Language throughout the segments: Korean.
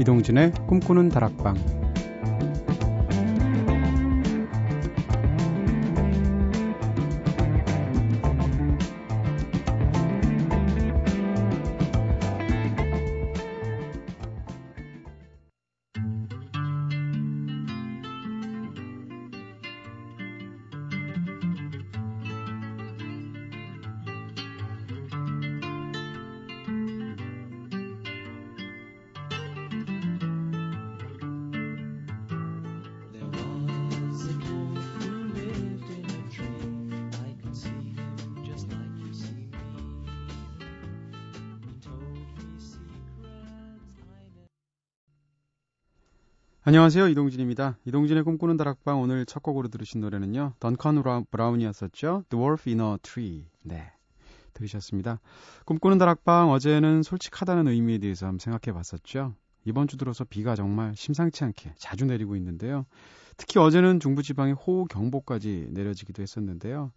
이동진의 꿈꾸는 다락방 안녕하세요. 이동진입니다. 이동진의 꿈꾸는 다락방 오늘 첫 곡으로 들으신 노래는요. 던컨 브라운이었었죠. Dwarf in a Tree. 네. 들으셨습니다. 꿈꾸는 다락방 어제는 솔직하다는 의미에 대해서 한번 생각해 봤었죠. 이번 주 들어서 비가 정말 심상치 않게 자주 내리고 있는데요. 특히 어제는 중부지방에 호우 경보까지 내려지기도 했었는데요.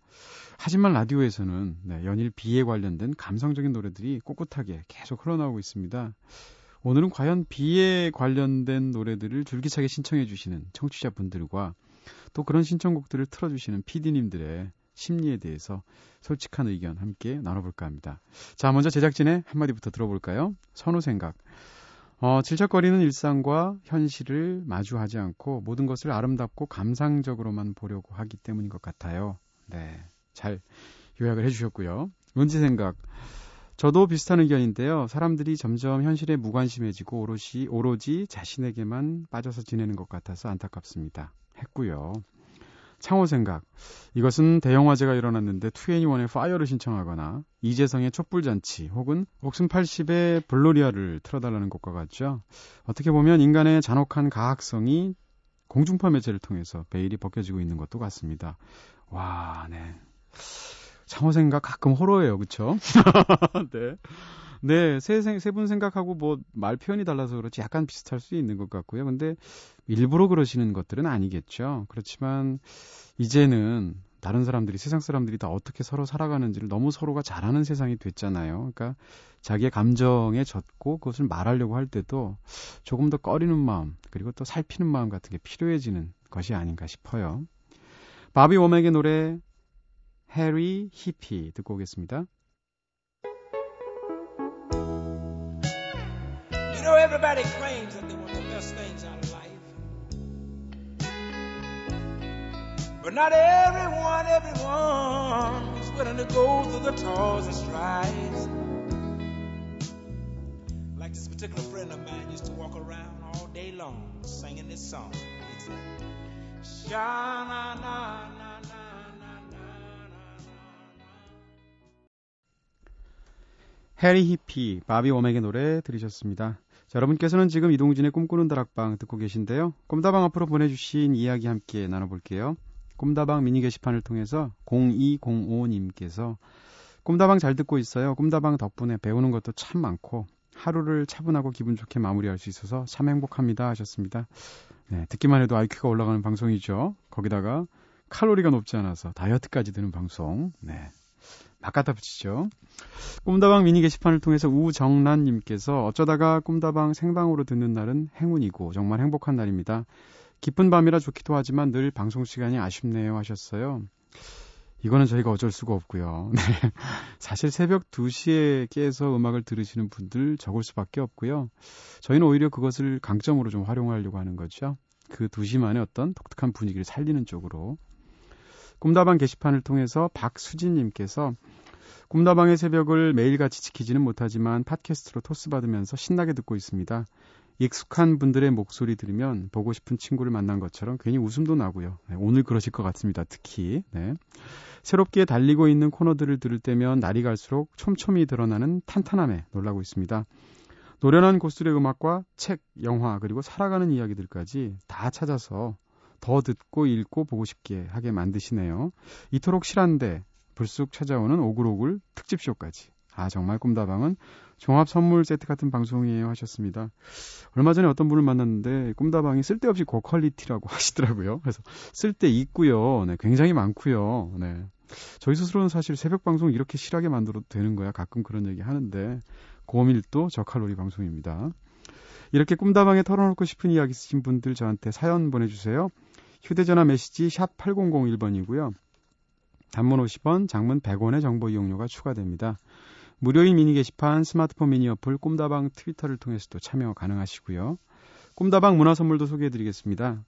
하지만 라디오에서는 네, 연일 비에 관련된 감성적인 노래들이 꿋꿋하게 계속 흘러나오고 있습니다. 오늘은 과연 비에 관련된 노래들을 줄기차게 신청해 주시는 청취자분들과 또 그런 신청곡들을 틀어주시는 PD님들의 심리에 대해서 솔직한 의견 함께 나눠볼까 합니다. 자, 먼저 제작진의 한마디부터 들어볼까요? 선우 생각. 어, 질척거리는 일상과 현실을 마주하지 않고 모든 것을 아름답고 감상적으로만 보려고 하기 때문인 것 같아요. 네. 잘 요약을 해주셨고요. 은지 생각. 저도 비슷한 의견인데요. 사람들이 점점 현실에 무관심해지고 오롯이, 오로지 자신에게만 빠져서 지내는 것 같아서 안타깝습니다. 했고요. 창호 생각. 이것은 대형 화재가 일어났는데 2NE1의 Fire를 신청하거나 이재성의 촛불잔치 혹은 옥슨 80의 블로리아를 틀어달라는 것과 같죠. 어떻게 보면 인간의 잔혹한 가학성이 공중파 매체를 통해서 베일이 벗겨지고 있는 것도 같습니다. 와, 네. 창호 생각 가끔 호러예요, 그쵸? 네. 네, 세, 세분 생각하고 뭐 말 표현이 달라서 그렇지 약간 비슷할 수 있는 것 같고요. 근데 일부러 그러시는 것들은 아니겠죠. 그렇지만 이제는 다른 사람들이 세상 사람들이 다 어떻게 서로 살아가는지를 너무 서로가 잘 아는 세상이 됐잖아요. 그러니까 자기의 감정에 젖고 그것을 말하려고 할 때도 조금 더 꺼리는 마음 그리고 또 살피는 마음 같은 게 필요해지는 것이 아닌가 싶어요. 바비 워맥의 노래 해리 히피 듣고 오겠습니다. You know everybody claims that they want the best things out of life. But not everyone, everyone is willing to go through the toils and strives. Like this particular friend of mine used to walk around all day long singing this song. Sha-na-na-na. 해리 히피, 바비 웜에게 노래 들으셨습니다. 자, 여러분께서는 지금 이동진의 꿈꾸는 다락방 듣고 계신데요. 꿈다방 앞으로 보내주신 이야기 함께 나눠볼게요. 꿈다방 미니 게시판을 통해서 0205님께서 꿈다방 잘 듣고 있어요. 꿈다방 덕분에 배우는 것도 참 많고 하루를 차분하고 기분 좋게 마무리할 수 있어서 참 행복합니다 하셨습니다. 네, 듣기만 해도 IQ가 올라가는 방송이죠. 거기다가 칼로리가 높지 않아서 다이어트까지 되는 방송. 네, 막 갖다 붙이죠. 꿈다방 미니 게시판을 통해서 우정란님께서 어쩌다가 꿈다방 생방으로 듣는 날은 행운이고 정말 행복한 날입니다. 깊은 밤이라 좋기도 하지만 늘 방송 시간이 아쉽네요 하셨어요. 이거는 저희가 어쩔 수가 없고요. 네. 사실 새벽 2시에 깨서 음악을 들으시는 분들 적을 수밖에 없고요. 저희는 오히려 그것을 강점으로 좀 활용하려고 하는 거죠. 그 2시만의 어떤 독특한 분위기를 살리는 쪽으로 꿈다방 게시판을 통해서 박수진님께서 꿈다방의 새벽을 매일같이 지키지는 못하지만 팟캐스트로 토스 받으면서 신나게 듣고 있습니다. 익숙한 분들의 목소리 들으면 보고 싶은 친구를 만난 것처럼 괜히 웃음도 나고요. 네, 오늘 그러실 것 같습니다. 특히 네. 새롭게 달리고 있는 코너들을 들을 때면 날이 갈수록 촘촘히 드러나는 탄탄함에 놀라고 있습니다. 노련한 고수의 음악과 책, 영화 그리고 살아가는 이야기들까지 다 찾아서 더 듣고 읽고 보고 싶게 하게 만드시네요. 이토록 실한데 불쑥 찾아오는 오글오글 특집쇼까지. 아, 정말 꿈다방은 종합 선물 세트 같은 방송이에요 하셨습니다. 얼마 전에 어떤 분을 만났는데 꿈다방이 쓸데없이 고퀄리티라고 하시더라고요. 그래서 쓸데 있고요. 네, 굉장히 많고요. 네. 저희 스스로는 사실 새벽 방송 이렇게 실하게 만들어도 되는 거야. 가끔 그런 얘기 하는데 고밀도 저칼로리 방송입니다. 이렇게 꿈다방에 털어놓고 싶은 이야기 있으신 분들 저한테 사연 보내주세요. 휴대전화 메시지 샵 8001번이고요. 단문 50원, 장문 100원의 정보 이용료가 추가됩니다. 무료인 미니 게시판, 스마트폰 미니 어플, 꿈다방 트위터를 통해서도 참여 가능하시고요. 꿈다방 문화 선물도 소개해드리겠습니다.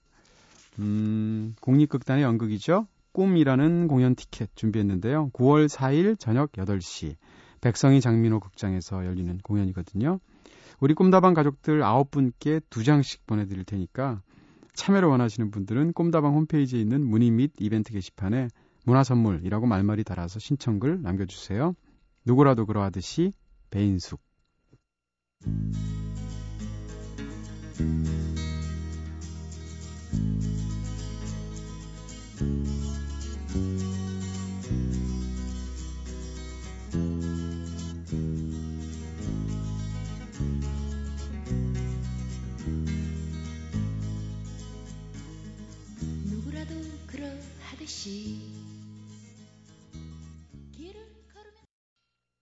음, 국립극단의 연극이죠. 꿈이라는 공연 티켓 준비했는데요. 9월 4일 저녁 8시 백성희 장민호 극장에서 열리는 공연이거든요. 우리 꿈다방 가족들 9분께 2장씩 보내드릴 테니까 참여를 원하시는 분들은 꿈다방 홈페이지에 있는 문의 및 이벤트 게시판에 문화 선물이라고 말머리 달아서 신청글 남겨주세요. 누구라도 그러하듯이 배인숙 그러하듯이 길을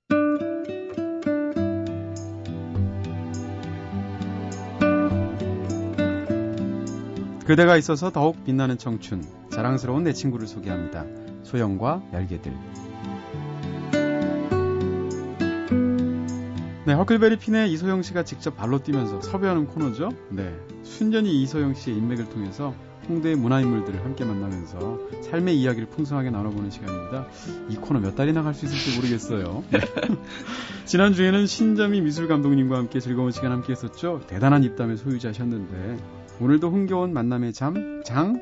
걸으면 그대가 있어서 더욱 빛나는 청춘 자랑스러운 내 친구를 소개합니다. 소영과 열개들 네, 허클베리 핀의 이소영 씨가 직접 발로 뛰면서 섭외하는 코너죠. 네, 순전히 이소영 씨의 인맥을 통해서 홍대의 문화인물들을 함께 만나면서 삶의 이야기를 풍성하게 나눠보는 시간입니다. 이 코너 몇 달이나 갈 수 있을지 모르겠어요. 네. 지난주에는 신점희 미술 감독님과 함께 즐거운 시간 함께 했었죠. 대단한 입담의 소유자셨는데 오늘도 흥겨운 만남의 잠, 장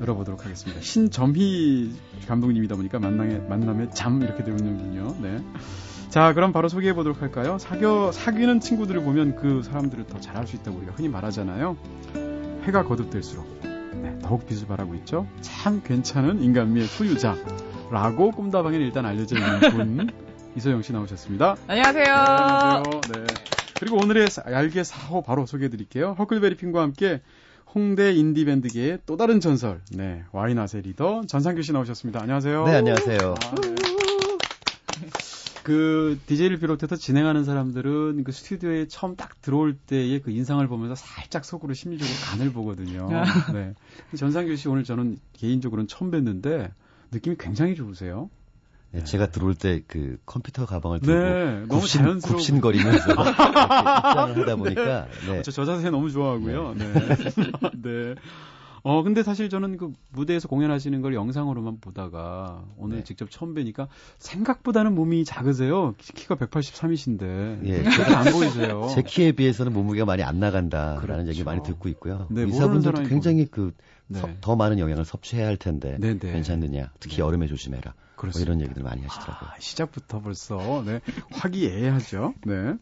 열어보도록 하겠습니다. 신점희 감독님이다 보니까 만남의, 만남의 잠 이렇게 되는군요. 네. 자, 그럼 바로 소개해 보도록 할까요? 사겨, 사귀는 친구들을 보면 그 사람들을 더 잘할 수 있다고 우리가 흔히 말하잖아요. 해가 거듭될수록 네, 더욱 빛을 발하고 있죠. 참 괜찮은 인간미의 소유자라고 꿈다방에 일단 알려져 있는 분 이소영 씨 나오셨습니다. 안녕하세요. 네, 안녕하세요. 네. 그리고 오늘의 얄개 4호 바로 소개해 드릴게요. 허클베리 핀과 함께 홍대 인디밴드계의 또 다른 전설, 네, 와이나세 리더 전상규 씨 나오셨습니다. 안녕하세요. 네, 안녕하세요. 아, 네. 그 DJ를 비롯해서 진행하는 사람들은 그 스튜디오에 처음 딱 들어올 때의 그 인상을 보면서 살짝 속으로 심리적으로 간을 보거든요. 네. 전상규 씨 오늘 저는 개인적으로는 처음 뵀는데 느낌이 굉장히 좋으세요. 네, 제가 들어올 때 그 컴퓨터 가방을 들고 네, 너무 굽신, 자연스러워. 굽신거리면서 입장을 하다 보니까 네. 저, 저 자세 너무 좋아하고요. 네. 네. 어, 근데 사실 저는 그 무대에서 공연하시는 걸 영상으로만 보다가 오늘 네. 직접 처음 뵈니까 생각보다는 몸이 작으세요. 키- 키가 183이신데. 예, 그렇게 안 보이세요. 제 키에 비해서는 몸무게가 많이 안 나간다라는 그렇죠. 얘기 많이 듣고 있고요. 네, 의사분들도 굉장히 그 네. 서- 더 많은 영양을 섭취해야 할 텐데 네, 네. 괜찮느냐, 특히 네. 여름에 조심해라. 뭐 그렇습니다. 이런 얘기들 많이 하시더라고요. 아, 시작부터 벌써 네 화기애애하죠. 네.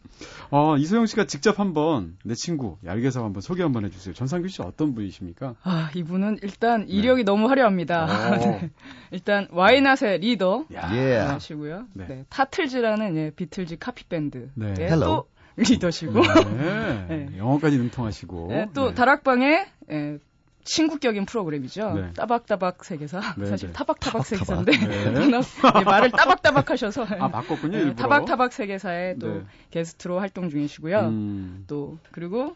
어, 이소영 씨가 직접 한번 내 친구 얄개사 한번 소개 한번 해주세요. 전상규 씨 어떤 분이십니까? 아, 이분은 일단 이력이 너무 화려합니다. 어. 네. 일단 와이낫의 리더. 하시고요. 네. 네. 타틀즈라는 예, 비틀즈 카피 밴드 네. 또 리더시고 네. 네. 영어까지 능통하시고. 예, 또 네. 다락방의 예, 친구격인 프로그램이죠. 네. 따박따박 세계사. 네, 사실 네. 타박타박. 세계사인데 네. 말을 따박따박 하셔서 아 바꿨군요 예, 일부러. 타박타박 세계사에 또 네. 게스트로 활동 중이시고요. 음. 또 그리고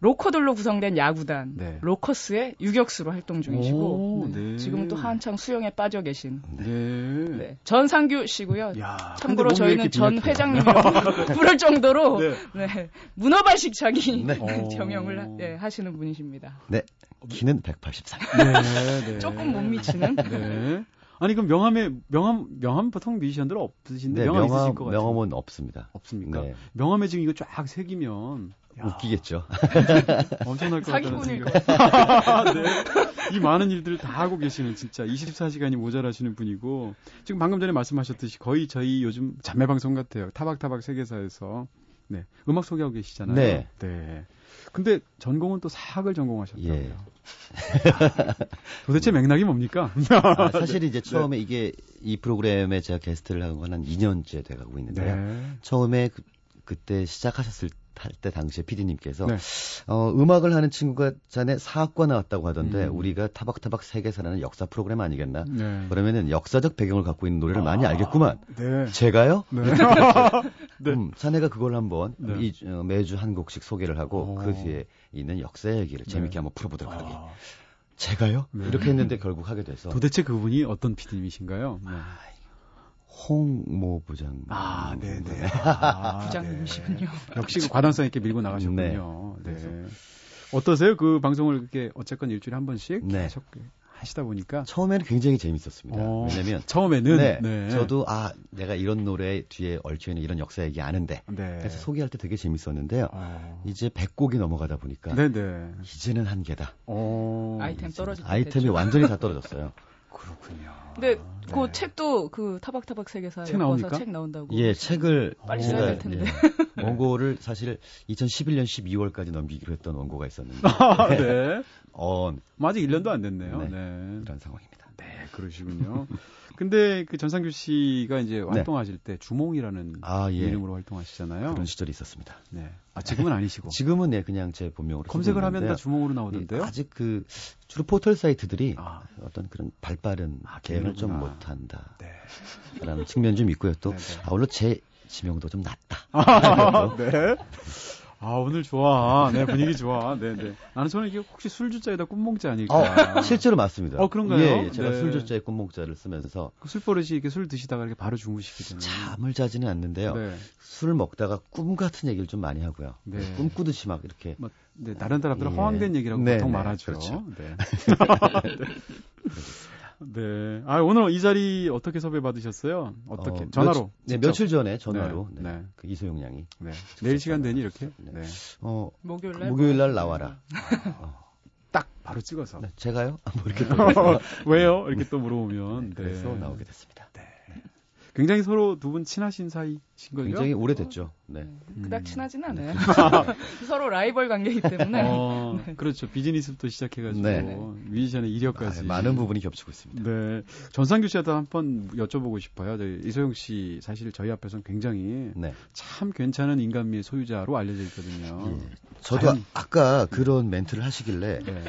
로커들로 구성된 야구단 네. 로커스의 유격수로 활동 중이시고 오, 네. 네. 지금은 또 한창 수영에 빠져 계신 네. 네. 전상규 씨고요. 야, 참고로 저희는 전? 회장님이라고 부를 정도로 네. 네. 문어발식장이 네. 어. 경영을 하- 네, 하시는 분이십니다. 네, 키는 183. 네, 네. 조금 못 미치는 네. 아니 그럼 명함에 명함 명함 보통 뮤지션들은 없으신데 네, 명함 있으실 것 같아요. 명함은 없습니다. 없습니까? 네. 명함에 지금 이거 쫙 새기면 야, 웃기겠죠. 엄청날 것 같다는 사기꾼일 생각. 것 네. 이 많은 일들을 다 하고 계시는 진짜 24시간이 모자라시는 분이고 지금 방금 전에 말씀하셨듯이 거의 저희 요즘 자매 방송 같아요. 타박타박 세계사에서 네 음악 소개하고 계시잖아요. 네. 네. 근데 전공은 또 사학을 전공하셨다고요. 예. 도대체 맥락이 뭡니까? 아, 사실 이제 처음에 이게 이 프로그램에 제가 게스트를 한 건 한 2년째 돼가고 있는데요. 네. 처음에 그, 그때 시작하셨을 할때 당시에 PD님께서 네. 어, 음악을 하는 친구가 자네 사학과 나왔다고 하던데 음. 우리가 타박타박 세계사라는 역사 프로그램 아니겠나? 네. 그러면은 역사적 배경을 갖고 있는 노래를 많이 알겠구만. 네. 제가요? 네. 네. 음, 자네가 그걸 한번 네. 이, 어, 매주 한 곡씩 소개를 하고 오. 그 뒤에 있는 역사 얘기를 재밌게 네. 한번 풀어보도록 하게. 아, 제가요? 네. 이렇게 했는데 결국 하게 돼서 도대체 그분이 어떤 PD님이신가요? 네. 홍모 부장. 아, 네, 네. 아, 부장님이시군요. 네. 역시 그 과단성 있게 밀고 나가셨군요. 네. 어떠세요? 그 방송을 그렇게 어쨌건 일주일에 한 번씩 네. 계속 하시다 보니까 처음에는 굉장히 재밌었습니다. 어, 왜냐면 처음에는 네, 네. 저도 아 내가 이런 노래 뒤에 있는 이런 역사 얘기 아는데 네. 그래서 소개할 때 되게 재밌었는데요. 어. 이제 100곡이 넘어가다 보니까 네, 네. 이제는 한계다. 어. 아이템 떨어질 때 아이템이. 완전히 다 떨어졌어요. 그렇군요. 근데 네. 그 책도 그 타박타박 세계사 책 나옵니까? 책 나온다고. 예, 책을 빨리 써야 써야 될 텐데. 예, 원고를 사실 2011년 12월까지 넘기기로 했던 원고가 있었는데 아, 네. 어, 뭐 아직 1년도 안 됐네요. 네. 네. 이런 상황입니다. 네, 그러시군요. 근데 그 전상규 씨가 이제 활동하실 때 주몽이라는 네. 아, 예. 이름으로 활동하시잖아요. 그런 시절이 있었습니다. 네. 아, 지금은 아니시고. 지금은 네, 그냥 제 본명으로 검색을 하면 다. 주몽으로 나오던데요. 예, 아직 그 주로 포털 사이트들이 아, 어떤 그런 발빠른 아, 대응을 좀. 못한다라는 네. 측면 좀 있고요. 또 네, 네. 아, 물론 제 지명도 좀 낮다. 아, 네. 아, 오늘 좋아. 네, 분위기 좋아. 네, 네. 나는 저는 이게 혹시 술주자에다 꿈몽자 아닐까. 어, 실제로 맞습니다. 어, 그런가요? 예, 예, 제가 네. 술조자의 꿈목자를 쓰면서 그 술버릇이 이렇게 술 드시다가 이렇게 바로 주무시게 되는. 잠을 자지는 않는데요. 네. 술을 먹다가 꿈 같은 얘기를 좀 많이 하고요. 네. 꿈꾸듯이 막 이렇게 뭐, 네, 다른 사람들은 예. 허황된 얘기라고 네, 보통 네, 말하죠. 그렇죠. 네. 네. 아, 오늘 이 자리 어떻게 섭외 받으셨어요? 어떻게? 어, 전화로? 며칠, 네, 직접? 며칠 전에 전화로 네, 네, 네. 그 이소영 양이 네. 내일 시간 되니 이렇게? 네. 네. 어, 목요일 날 목요일 날 나와라. 딱 바로 찍어서. 네, 제가요? 아, 뭐 이렇게 또 왜요? 이렇게 또 물어보면. 네. 그래서 나오게 됐습니다. 굉장히 서로 두 분 친하신 사이신 거죠? 굉장히 오래됐죠. 네. 음. 그닥 친하진 않아요. 서로 라이벌 관계이기 때문에. 어, 그렇죠. 비즈니스부터 시작해가지고 네, 네. 뮤지션의 이력까지 아, 많은 부분이 겹치고 있습니다. 네, 전상규 씨한테 한번 여쭤보고 싶어요. 이소영 씨 사실 저희 앞에서는 굉장히 네. 참 괜찮은 인간미의 소유자로 알려져 있거든요. 예. 저도 과연- 아 까 그런 멘트를 하시길래 네.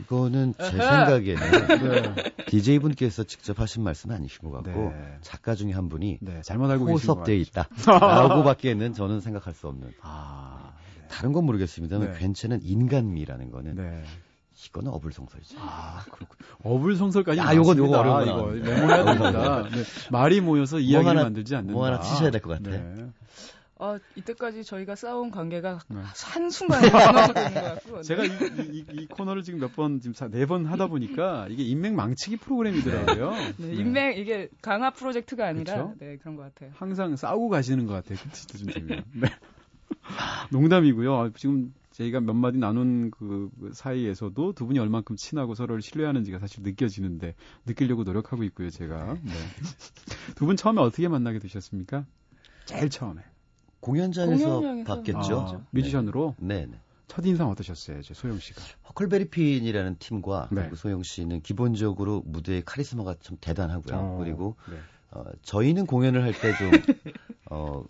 이거는 제 생각에는 네. DJ 분께서 직접 하신 말씀 은 아니신 것 같고 네. 작가 중에 한 분이 네, 잘못 알고 계신 것 호섭돼 같아요. 있다 라고밖에 는 저는 생각할 수 없는 아, 다른 건 모르겠습니다만 네. 괜찮은 인간미라는 거는 네. 이거는 어불성설이죠. 아, 그렇군. 어불성설까지 아, 요건- 요거. 어려운 이거 거나. 메모해야 됩니다. 네, 말이 모여서 이야기를 하나- 만들지 않는다. 뭐 하나 치셔야 될 것 같아. 네. 어, 이때까지 저희가 싸운 관계가 네. 한순간에 무너지는 것 같고. 제가 이, 이, 이- 이 코너를 지금 몇 번, 지금 네 번 하다 보니까 이게 인맥 망치기 프로그램이더라고요. 네, 인맥 이게 강화 프로젝트가 아니라 그렇죠? 네, 그런 것 같아요. 항상 싸우고 가시는 것 같아요. 그 시점 되면. 네. 농담이고요. 아, 지금 저희가 몇 마디 나눈 그 사이에서도 두 분이 얼만큼 친하고 서로를 신뢰하는지가 사실 느껴지는데 느끼려고 노력하고 있고요. 제가 네. 두 분 처음에 어떻게 만나게 되셨습니까? 제일 처음에 공연장에서 공연장에서 봤겠죠. 아, 뮤지션으로 네, 네. 첫 인상 어떠셨어요, 이제 소영 씨가? 허클베리핀이라는 팀과 네. 그리고 소영 씨는 기본적으로 무대의 카리스마가 참 대단하고요. 어, 그리고 네. 어, 저희는 공연을 할 때 좀 어,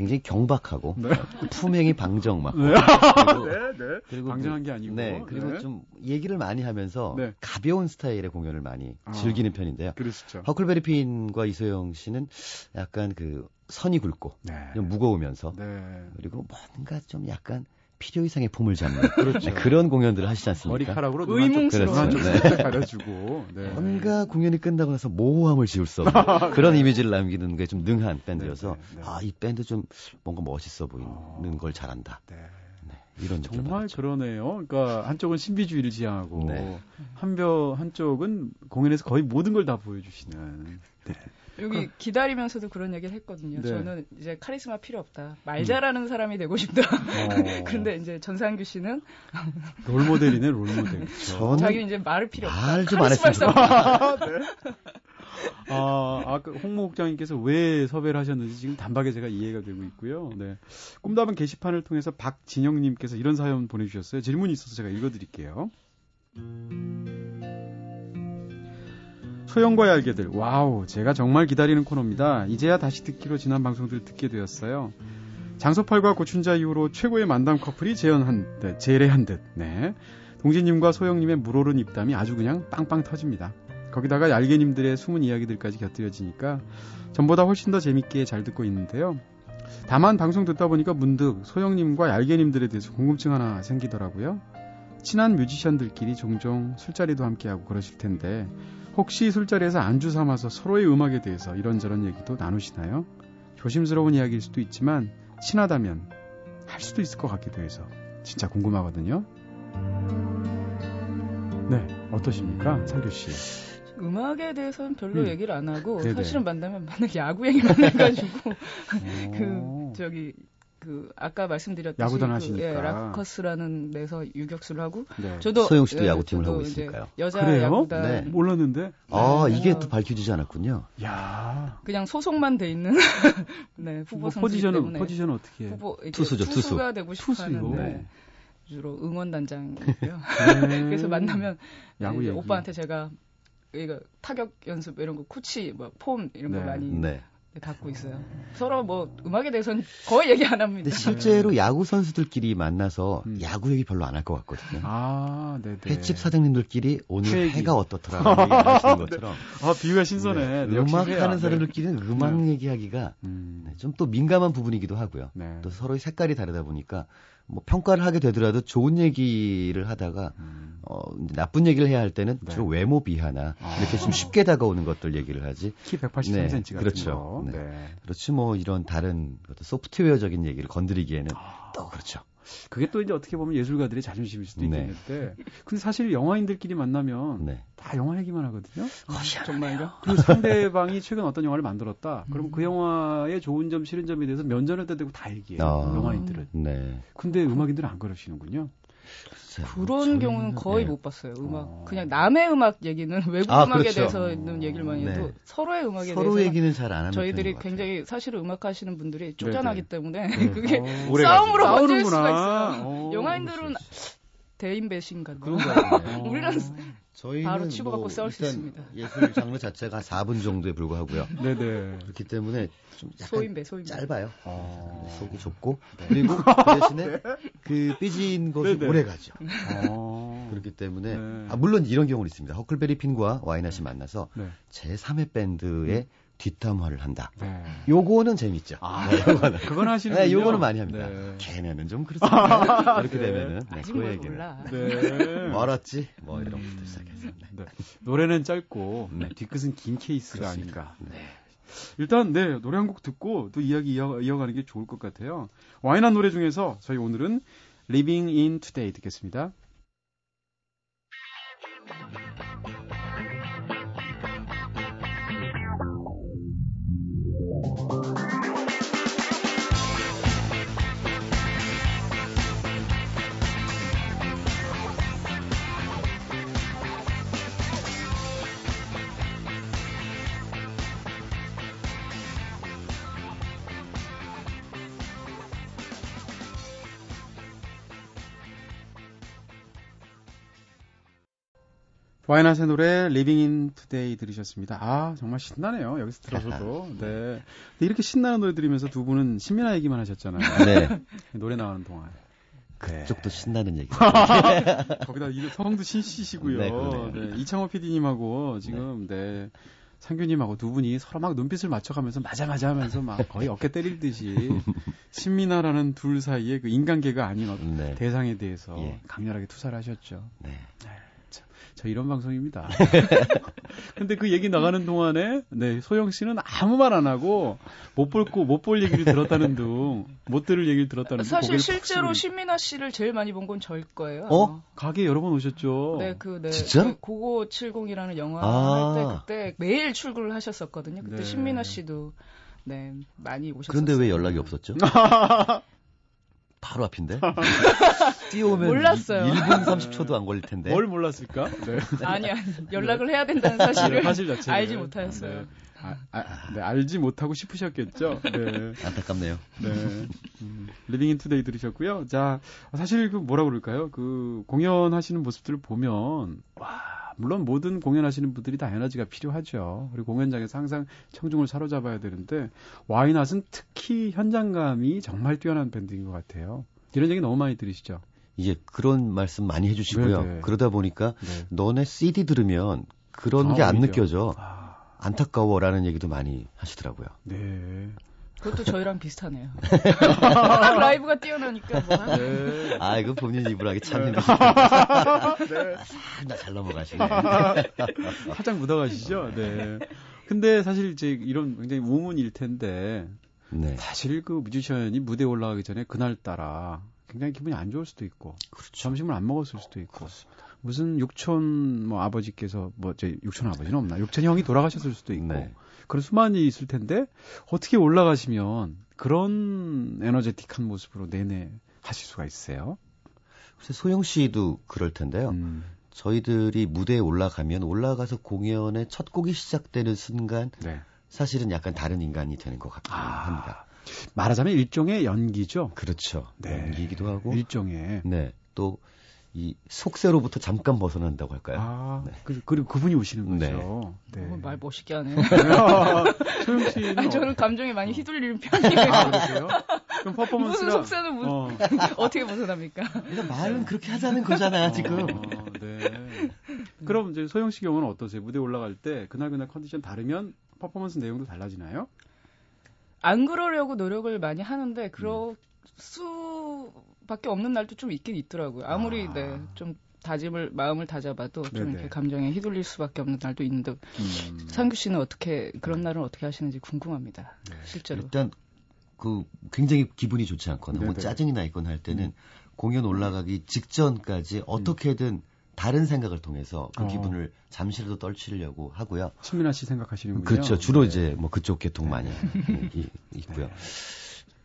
굉장히 경박하고 네. 품행이 방정 막 네. 그리고, 네, 네. 그리고 방정한 뭐- 게 아니고. 네, 그리고 네. 좀 얘기를 많이 하면서 네. 가벼운 스타일의 공연을 많이 아. 즐기는 편인데요. 그러시죠. 허클베리 핀과 이소영 씨는 약간 그 선이 굵고 네. 좀 무거우면서 네. 그리고 뭔가 좀 약간 필요 이상의 폼을 잡는 그렇죠. 네, 그런 공연들을 하시지 않습니까? 머리카락으로 의문스러운. 눈 한쪽 그렇죠. 살짝 가려주고. 네. 뭔가 공연이 끝나고 나서 모호함을 지울 수 없는 그런 이미지를 남기는 게 좀 능한 밴드여서 네, 네, 네. 아이 밴드 좀 뭔가 멋있어 보이는 어. 걸 잘한다 네. 네, 이런 느낌 정말 그러네요. 그러니까 한쪽은 신비주의를 지향하고 네. 한뼈 한쪽은 공연에서 거의 모든 걸 다 보여주시는. 여기 기다리면서도 그런 얘기를 했거든요. 네. 저는 이제 카리스마 필요 없다. 말 잘하는 사람이 되고 싶다. 어, 근데 이제 전상규 씨는 롤 모델이네 롤 모델. 저는 자기는 이제 말을 필요 없다. 말좀 안 했으면 싸움. 아, 아까 홍모 국장님께서 왜 섭외를 하셨는지 지금 단박에 제가 이해가 되고 있고요. 네. 꿈다방 게시판을 통해서 박진영님께서 이런 사연 보내주셨어요. 질문이 있어서 제가 읽어드릴게요. 소영과의 알게들. Wow, 제가 정말 기다리는 코너입니다. 이제야 다시 듣기로 지난 방송들을 듣게 되었어요. 장소팔과 고춘자 이후로 최고의 만담 커플이 재현한 듯, 재래한 듯. 네. 동진님과 소영님의 물오른 입담이 아주 그냥 빵빵 터집니다. 거기다가 얄개님들의 숨은 이야기들까지 곁들여지니까 전보다 훨씬 더 재밌게 잘 듣고 있는데요. 다만 방송 듣다 보니까 문득 소영님과 얄개님들에 대해서 궁금증 하나 생기더라고요. 친한 뮤지션들끼리 종종 술자리도 함께하고 그러실 텐데 혹시 술자리에서 안주 삼아서 서로의 음악에 대해서 이런저런 얘기도 나누시나요? 조심스러운 이야기일 수도 있지만 친하다면 할 수도 있을 것 같기도 해서 진짜 궁금하거든요. 네, 어떠십니까, 상규 씨? 음악에 대해서는 별로 음. 얘기를 안 하고 네네. 사실은 만나면 맨날 야구 얘기만 해가지고 그 오. 저기 그 아까 말씀드렸듯이 야구단 그, 하시니까. 예, 라커스라는 데서 유격수를 하고 네. 저도 소영 씨도 예, 야구팀을 저도 하고 있으니까요. 여자 그래요? 야구단 네. 몰랐는데. 아, 네. 이게 또 밝혀지지 않았군요. 야. 그냥 소속만 돼 있는 네 후보 뭐 포지션은 때문에 포지션은 어떻게? 해? 후보 투수죠, 투수. 투수가 되고 싶어 투수요. 하는데 네. 주로 응원 단장이고요. 네. 그래서 만나면 야구. 오빠한테 제가 이거 타격 연습 이런 거 코치 뭐 폼 이런 거 네. 많이 네. 갖고 있어요. 서로 뭐 음악에 대해서는 거의 얘기 안 합니다. 근데 실제로 야구 선수들끼리 만나서 음. 야구 얘기 별로 안 할 것 같거든요. 아, 네, 네. 횟집 사장님들끼리 오늘 그 얘기. 해가 어떻더라 안 하시는 것처럼 아, 비유가 신선해. 네. 음악. 하는 네. 사람들끼리는 음악 얘기하기가 음. 좀또 민감한 부분이기도 하고요. 네. 또 서로의 색깔이 다르다 보니까 뭐 평가를 하게 되더라도 좋은 얘기를 하다가 음. 어, 나쁜 얘기를 해야 할 때는 네. 주로 외모 비하나 아. 이렇게 좀 쉽게 다가오는 것들 얘기를 하지. 키 183cm 네, 같은 그렇죠. 거. 네. 네. 그렇지 뭐 이런 다른 소프트웨어적인 얘기를 건드리기에는 아. 또 그렇죠. 그게 또 이제 어떻게 보면 예술가들의 자존심일 수도 네. 있겠는데, 근데 사실 영화인들끼리 만나면 네. 다 영화 얘기만 하거든요. 정말요? 그리고 상대방이 최근 어떤 영화를 만들었다. 그럼 음. 그 영화의 좋은 점, 싫은 점에 대해서 면전을 대고 다 얘기해요. 아. 영화인들은. 네. 근데 음악인들은 안 그러시는군요. 글쎄요. 그런 저희는- 경우는 거의 네. 못 봤어요. 음악 어. 그냥 남의 음악 얘기는 외국 아, 음악에 그렇죠. 대해서는 얘기를 많이 해도 네. 서로의 음악에 서로 대해서 얘기는 잘 안 하는 저희들이 같아요. 굉장히 사실 음악 하시는 분들이 쪼잔하기 때문에 네. 그게 어, 오래 싸움으로. 번질 수가. 있어요. 어, 영화인들은 대인배신가 봐. 그런가요? 우리는 저희는 바로 치고받고 뭐 싸울 수 있습니다. 예술 장르 자체가 4분 정도에 불과하고요. 네네. 그렇기 때문에 좀 약간 소인배 소인배. 짧아요. 어. 속이 좁고 그리고 그 대신에 그 삐진 것이 네네. 오래 가죠. 어. 그렇기 때문에 네. 아, 물론 이런 경우는 있습니다. 허클베리 핀과 와이낫이 만나서 네. 제 3회 밴드의 뒷담화를 한다. 네. 요거는 재밌죠. 아, 네, 요거는. 그건 하시는 네, 요거는 많이 합니다. 네. 걔네는 좀 그렇습니다. 이렇게 네. 되면은 네, 아직 그뭘 얘기는 몰라. 네. 멀었지. 뭐 이런 음. 것부터 시작해서. 네. 네. 노래는 짧고 네. 뒤끝은 긴 케이스가 그렇습니다. 아닌가. 네. 일단 네 노래 한 곡 듣고 또 이야기 이어, 이어가는 게 좋을 것 같아요. 와인한 노래 중에서 저희 오늘은 Living in Today 듣겠습니다. Bye. 와이낫의 노래 Living in Today 들으셨습니다. 아 정말 신나네요. 여기서 들어서도. 네. 이렇게 신나는 노래 들으면서 두 분은 신민아 얘기만 하셨잖아요. 네. 노래 나오는 동안. 네. 그쪽도 신나는 얘기. 거기다 이 성도 신씨시고요. 네, 그러네요. 네, 이창호 PD님하고 지금 네. 상규님하고 두 분이 서로 막 눈빛을 맞춰가면서 맞아 맞아 하면서 막 거의 어깨 때릴 듯이 신민아라는 둘 사이에 그 인간계가 아닌 어떤 네. 대상에 대해서 예. 강렬하게 투사를 하셨죠. 네. 저 이런 방송입니다. 근데 그 얘기 나가는 동안에 네 소영 씨는 아무 말 안 하고 못볼거못볼 얘기를 들었다는 둥, 못 들을 얘기를 들었다는 둥. 사실 실제로. 신민아 씨를 제일 많이 본 건 저일 거예요. 어? 가게 여러 번 오셨죠. 네, 그, 네. 진짜로? 그 고고 70이라는 영화 아. 할때 그때 매일 출근을 하셨었거든요. 그때 네. 신민아 씨도 네, 많이 오셨어요. 그런데 왜 연락이 없었죠? 바로 앞인데? 뛰어오면 몰랐어요. 1분 30초도 안 걸릴 텐데. 뭘 몰랐을까? 네. 아니, 아니, 연락을 해야 된다는 사실을 사실 자체를 알지 못하였어요. 네. 아, 아, 네, 알지 못하고 싶으셨겠죠. 네. 안타깝네요. 네. 음, Living in Today 들으셨고요. 자, 사실 그 뭐라 그럴까요? 그 공연하시는 모습들을 보면 와, 물론 모든 공연하시는 분들이 다 에너지가 필요하죠. 그리고 공연장에서 항상 청중을 사로잡아야 되는데 와이낫은 특히 현장감이 정말 뛰어난 밴드인 것 같아요. 이런 얘기 너무 많이 들으시죠? 이제 그런 말씀 많이 해주시고요. 네네. 그러다 보니까 네. 너네 CD 들으면 그런 아, 게안 오히려. 느껴져. 아, 안타까워라는 얘기도 많이 하시더라고요. 네. 그것도 저희랑 비슷하네요. 라이브가 뛰어나니까 뭐. 네. 아, 이거 본인 입으로 하기 참 네. 힘드시네요. 잘 넘어가시네. 살짝 묻어가시죠? 네. 근데 사실 이제 이런 굉장히 우문일 텐데 네. 사실 그 뮤지션이 무대에 올라가기 전에 그날따라 굉장히 기분이 안 좋을 수도 있고 그렇죠. 점심을 안 먹었을 수도 있고 무슨 육촌 뭐 아버지께서 뭐저 육촌 아버지는 없나 육촌 형이 돌아가셨을 수도 있고 네. 그런 수많이 있을 텐데 어떻게 올라가시면 그런 에너제틱한 모습으로 내내 하실 수가 있어요? 글쎄 소영 씨도 그럴 텐데요. 음, 저희들이 무대에 올라가면 올라가서 공연의 첫 곡이 시작되는 순간 네. 사실은 약간 다른 인간이 되는 것 같긴 아. 합니다. 말하자면 일종의 연기죠. 그렇죠. 네. 연기이기도 하고, 일종의 네. 또 이 속세로부터 잠깐 벗어난다고 할까요? 아, 네. 그, 그리고 그분이 오시는 네. 거죠. 네. 어, 말 멋있게 하네. 소영 씨는 아니, 저는 감정에 많이 휘둘리는 편이에요. 아, 그러세요? 그럼 퍼포먼스가 무슨 속세는 무슨 어, 어떻게 벗어납니까? 그러니까 말은 그렇게 하자는 거잖아, 지금. 어, 네. 그럼 이제 소영 씨 경우는 어떠세요? 무대 올라갈 때 그날 그날 컨디션 다르면 퍼포먼스 내용도 달라지나요? 안 그러려고 노력을 많이 하는데 음. 그럴 수 밖에 없는 날도 좀 있긴 있더라고요. 아무리 아. 네, 좀 다짐을 마음을 다잡아도 좀 네네. 이렇게 감정에 휘둘릴 수밖에 없는 날도 있는데 음. 상규 씨는 어떻게 그런 날은 어떻게 하시는지 궁금합니다. 네. 실제로. 일단 그 굉장히 기분이 좋지 않거나 뭐. 짜증이 나 있거나 할 때는 공연 올라가기 직전까지 어떻게든 다른 생각을 통해서 그 어. 기분을 잠시라도 떨치려고 하고요. 신민아 씨 생각하시는군요. 그렇죠. 주로 네. 이제 뭐 그쪽 계통 많이 이- 이- 있고요.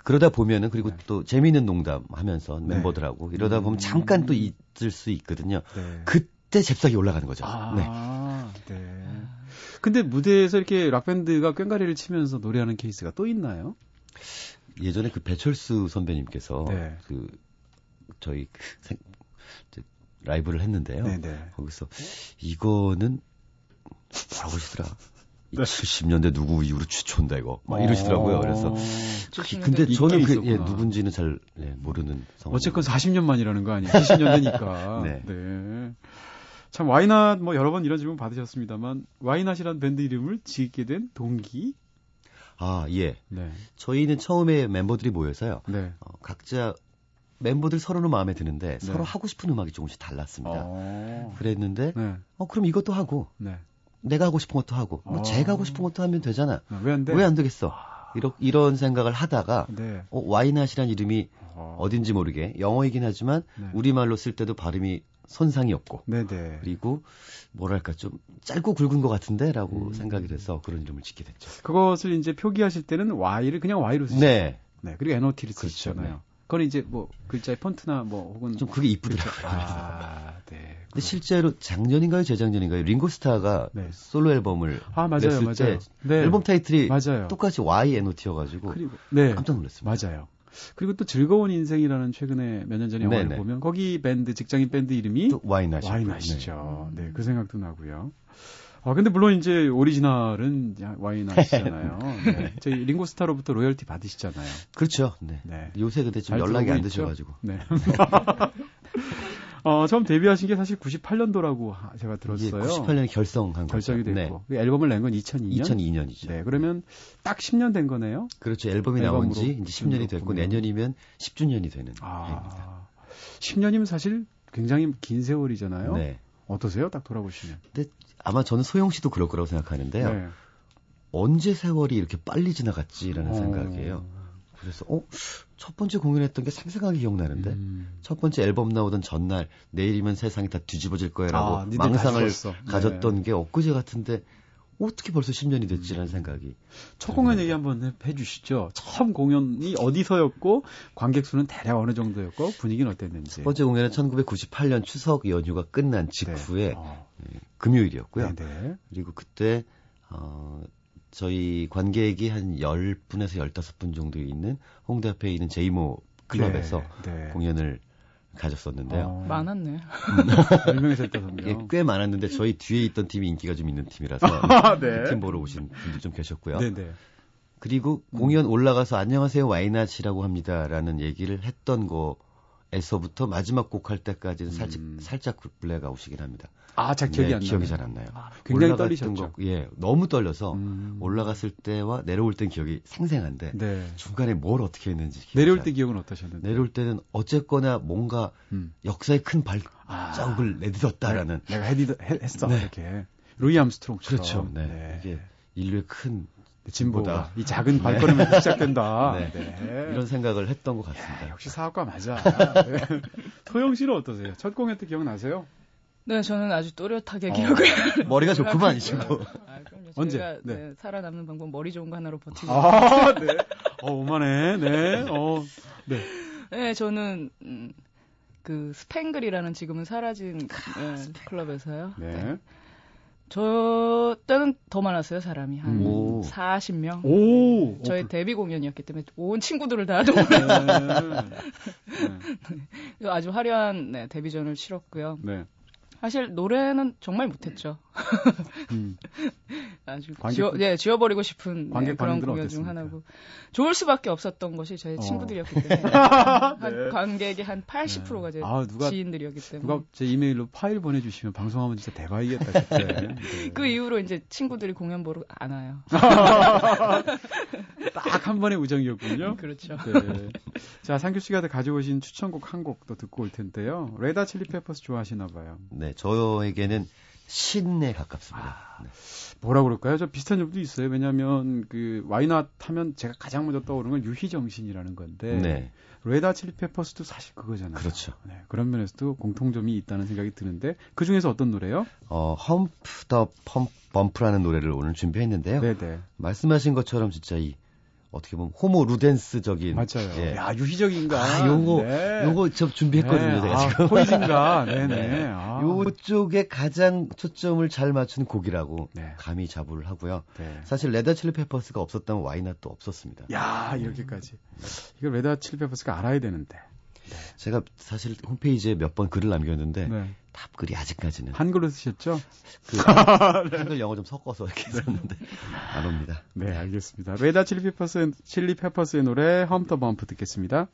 그러다 보면은 그리고 네. 또 재미있는 농담 하면서 네. 멤버들하고 이러다 보면 음. 잠깐 또 있을 수 있거든요. 네. 그때 잽싸게 올라가는 거죠. 네. 아, 네. 근데 무대에서 이렇게 락밴드가 꽹가리를 치면서 노래하는 케이스가 또 있나요? 예전에 그 배철수 선배님께서 네. 그 저희 그 생- 라이브를 했는데요. 네네. 거기서 이거는 뭐라고 그러시더라. 네. 70년대 누구 이후로 추천다 이거 막 이러시더라고요. 그래서 어, 조심해야 근데 돼. 저는 그 예, 있었구나. 누군지는 잘 예, 모르는 상황. 어쨌건 40년 만이라는 거 아니에요? 70년대니까. 네. 네. 참 와이낫 뭐 여러 번 이런 질문 받으셨습니다만 와이낫이라는 밴드 이름을 짓게 된 동기? 아 예. 네. 저희는 처음에 멤버들이 모여서요. 네. 어, 각자 멤버들 서로는 마음에 드는데 네. 서로 하고 싶은 음악이 조금씩 달랐습니다. 어. 그랬는데 네. 어 그럼 이것도 하고 네. 내가 하고 싶은 것도 하고 뭐 어. 제가 하고 싶은 것도 하면 되잖아. 왜안 돼? 왜안 되겠어? 이런 이런 생각을 하다가 네. 어, 와이낫이란 이름이 어. 어딘지 모르게 영어이긴 하지만 네. 우리말로 쓸 때도 발음이 손상이 없고 네네. 그리고 뭐랄까 좀 짧고 굵은 것 같은데라고 음. 생각이 돼서 그런 이름을 짓게 됐죠. 그것을 이제 표기하실 때는 Y를 그냥 Y로 쓰시죠. 네, 네. 그리고 NOT를 그렇죠, 쓰시잖아요. 네. 그건 이제 뭐 글자의 폰트나 뭐 혹은 좀 그게 이쁘더라고요. 아, 네. 근데 실제로 작년인가요, 재작년인가요, 링고스타가 네. 솔로 앨범을 아, 맞아요. 냈을 맞아요. 때 네. 앨범 타이틀이 맞아요. 똑같이 YNOT여가지고 그리고 네. 깜짝 놀랐습니다. 맞아요. 그리고 또 즐거운 인생이라는 최근에 몇 년 전에 영화를 네네. 보면 거기 밴드 직장인 밴드 이름이 또 와이낫이고요. 와이낫이죠. 네. 그 생각도 나고요. 아 근데 물론 이제 오리지널은 와이낫이잖아요. 네. 저희 링고스타로부터 로열티 받으시잖아요. 그렇죠. 네. 네. 요새 근데 좀잘 연락이 안? 되셔가지고. 네. 어, 처음 데뷔하신 게 사실 98년도라고 제가 들었어요. 98년에 결성한 거죠. 됐고 그 앨범을 낸 건 2002년. 2002년이죠. 네, 그러면 딱 10년 된 거네요. 그렇죠. 앨범이 나온 지 이제 10년이 됐고 보면. 내년이면 10주년이 되는 해입니다. 아, 10년이면 사실 굉장히 긴 세월이잖아요. 네. 어떠세요? 딱 돌아보시면. 아마 저는 소영 씨도 그럴 거라고 생각하는데요. 네. 언제 세월이 이렇게 빨리 지나갔지라는 어. 생각이에요. 그래서 어, 첫 번째 공연했던 게 생생하게 기억나는데 음. 첫 번째 앨범 나오던 전날 내일이면 세상이 다 뒤집어질 거야라고 아, 망상을 죽었어. 네. 가졌던 게 엊그제 같은데 어떻게 벌써 10년이 됐지라는 생각이 첫 공연 얘기 한번 해, 해주시죠. 처음 공연이 어디서였고 관객 수는 대략 어느 정도였고 분위기는 어땠는지. 첫 번째 공연은 1998년 추석 연휴가 끝난 직후에 네. 어, 금요일이었고요. 네네. 그리고 그때 어 저희 관객이 한 10분에서 15분 정도 있는 홍대 앞에 있는 제이모 클럽에서 네, 네. 공연을 가졌었는데요. 어, 많았네. 10명에서 했다 예, 3명. 꽤 많았는데 저희 뒤에 있던 팀이 인기가 좀 있는 팀이라서 네. 팀 보러 오신 분들 좀 계셨고요. 네네. 그리고 공연 올라가서 안녕하세요 와이낫이라고 합니다라는 얘기를 했던 거 에서부터 마지막 곡 할 때까지는 살짝 음. 살짝 블랙아웃이긴 합니다. 아, 잘 기억이 네, 안 나요. 기억이 잘 안 나요. 굉장히 올라갔던 떨리셨죠? 곡, 예, 너무 떨려서 음. 올라갔을 때와 내려올 땐 기억이 생생한데 네. 중간에 뭘 어떻게 했는지 기억이 내려올 잘때 기억은 어떠셨는데? 내려올 때는 어쨌거나 뭔가 음. 역사의 큰 아. 발자국을 내딛었다라는 내가 해디, 해- 했어. 네. 이렇게. 루이 암스트롱처럼. 그렇죠. 네. 이게 인류의 큰 진보다 보다. 이 작은 발걸음에서 시작된다. 네. 네. 이런 생각을 했던 것 같습니다. 역시 사학과 맞아. 네. 토영 씨는 어떠세요? 첫 공연 때 기억나세요? 네, 저는 아주 또렷하게 어. 기억을. 머리가 좋구만 이시고 아, 그럼요. 언제? 네. 네, 살아남는 방법 머리 좋은 거 하나로 버티고. 아, 네. 어, 오만해. 네. 어, 네. 네, 저는 음, 그 스팽글이라는 지금은 사라진 네, 클럽에서요. 네. 저 때는 더 많았어요 사람이 한 오. 40명. 오! 저희 어, 데뷔 공연이었기 때문에 온 친구들을 다 동원. 네. 아주 화려한 네, 데뷔전을 치렀고요. 네. 사실 노래는 정말 못했죠. 음. 아주 관객- 지워, 네, 지워버리고 싶은 네, 관객 그런 공연 중? 하나고 좋을 수밖에 없었던 것이 저희 어. 친구들이었기 때문에 한 네. 관객의 한 80%가 제 아, 누가- 지인들이었기 때문에 누가 제 이메일로 파일 보내주시면 방송하면 진짜 대박이겠다, 그때. 네. 그 이후로 이제 친구들이 공연 보러 안 와요. 딱 한 번의 우정이었군요. 그렇죠. 네. 자, 상규 씨가 가져오신 추천곡 한곡더 듣고 올 텐데요. 레다 칠리 페퍼스 좋아하시나 봐요. 네, 저에게는 신에 가깝습니다. 아. 네. 뭐라 그럴까요? 저 비슷한 점도 있어요. 왜냐하면 그 와이낫 하면 제가 가장 먼저 떠오르는 건 유희 정신이라는 건데 네, 레다 칠리 페퍼스도 사실 그거잖아요. 그렇죠. 네, 그런 면에서도 공통점이 있다는 생각이 드는데 그 중에서 어떤 노래요? 어, 험프 더 펌, 범프라는 노래를 오늘 준비했는데요. 네네 말씀하신 것처럼 진짜 이 어떻게 보면 호모 루덴스적인 맞아요. 예. 야 유희적인가? 아, 요거 네. 요거 저 준비했거든요, 네. 제가 아, 지금. 포이즌가? 네네. 네. 아. 요쪽에 가장 초점을 잘 맞춘 곡이라고 네. 감히 자부를 하고요. 네. 사실 Red Hot Chili Peppers가 없었다면 와이낫도 없었습니다. 야 이렇게까지. 이걸 Red Hot Chili Peppers가 알아야 되는데. 제가 사실 홈페이지에 몇 번 글을 남겼는데 네. 답글이 아직까지는 한글로 쓰셨죠? 그 한글 영어 좀 섞어서 이렇게 썼는데 안 옵니다. 네, 알겠습니다. Red Hot Chili Peppers, Chili Peppers의 노래 Hump de Bump 듣겠습니다.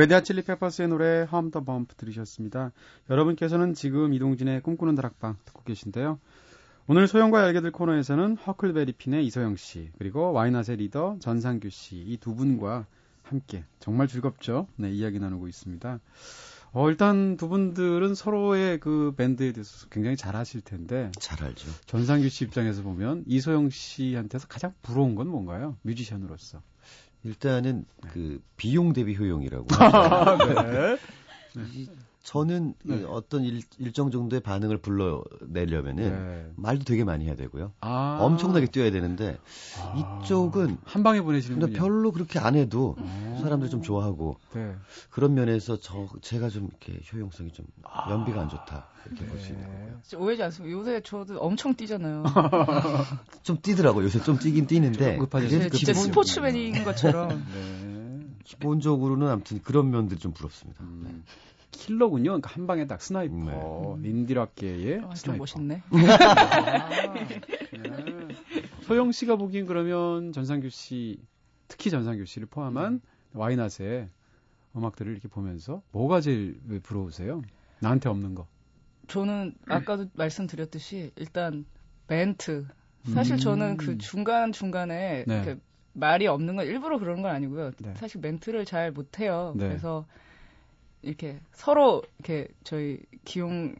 레다 칠리 페퍼스의 노래 험터 범프 들으셨습니다. 여러분께서는 지금 이동진의 꿈꾸는 다락방 듣고 계신데요. 오늘 소영과 알게 될 코너에서는 허클베리핀의 이소영 씨, 그리고 와이낫의 리더 전상규 씨, 이 두 분과 함께 정말 즐겁죠? 네, 이야기 나누고 있습니다. 어, 일단 두 분들은 서로의 그 밴드에 대해서 굉장히 잘 아실 텐데, 잘 알죠. 전상규 씨 입장에서 보면 이소영 씨한테서 가장 부러운 건 뭔가요? 뮤지션으로서. 일단은 그 비용 대비 효용이라고. 네. 이- 저는 네. 이 어떤 일, 일정 정도의 반응을 불러내려면은 네. 말도 되게 많이 해야 되고요. 아. 엄청나게 뛰어야 되는데 아. 이쪽은 한 방에 보내시는 근데. 별로 그렇게 안 해도 어. 사람들 좀 좋아하고 네. 그런 면에서 저 제가 좀 이렇게 효용성이 좀 아. 연비가 안 좋다 이렇게 볼 수 있는 네. 거고요. 진짜 오해지 않습니다. 요새 저도 엄청 뛰잖아요. 좀 뛰더라고요. 요새 좀 뛰긴 뛰는데. 그래도 네, 진짜 스포츠맨인 것처럼. 네. 기본적으로는 아무튼 그런 면들이 좀 부럽습니다. 음, 킬러군요. 그러니까 한 방에 딱 스나이퍼. 네. 인디락계의 아, 좀 스나이퍼. 멋있네. 아, 네. 소영 씨가 보기엔 그러면 전상규 씨, 특히 전상규 씨를 포함한 와이낫의 음악들을 이렇게 보면서 뭐가 제일 부러우세요? 나한테 없는 거. 저는 아까도 말씀드렸듯이 일단 멘트. 사실 음. 저는 그 중간 중간에 네. 이렇게 말이 없는 건 일부러 그러는 건 아니고요. 네. 사실 멘트를 잘 못해요. 네. 그래서 이렇게 서로 이렇게 저희 기용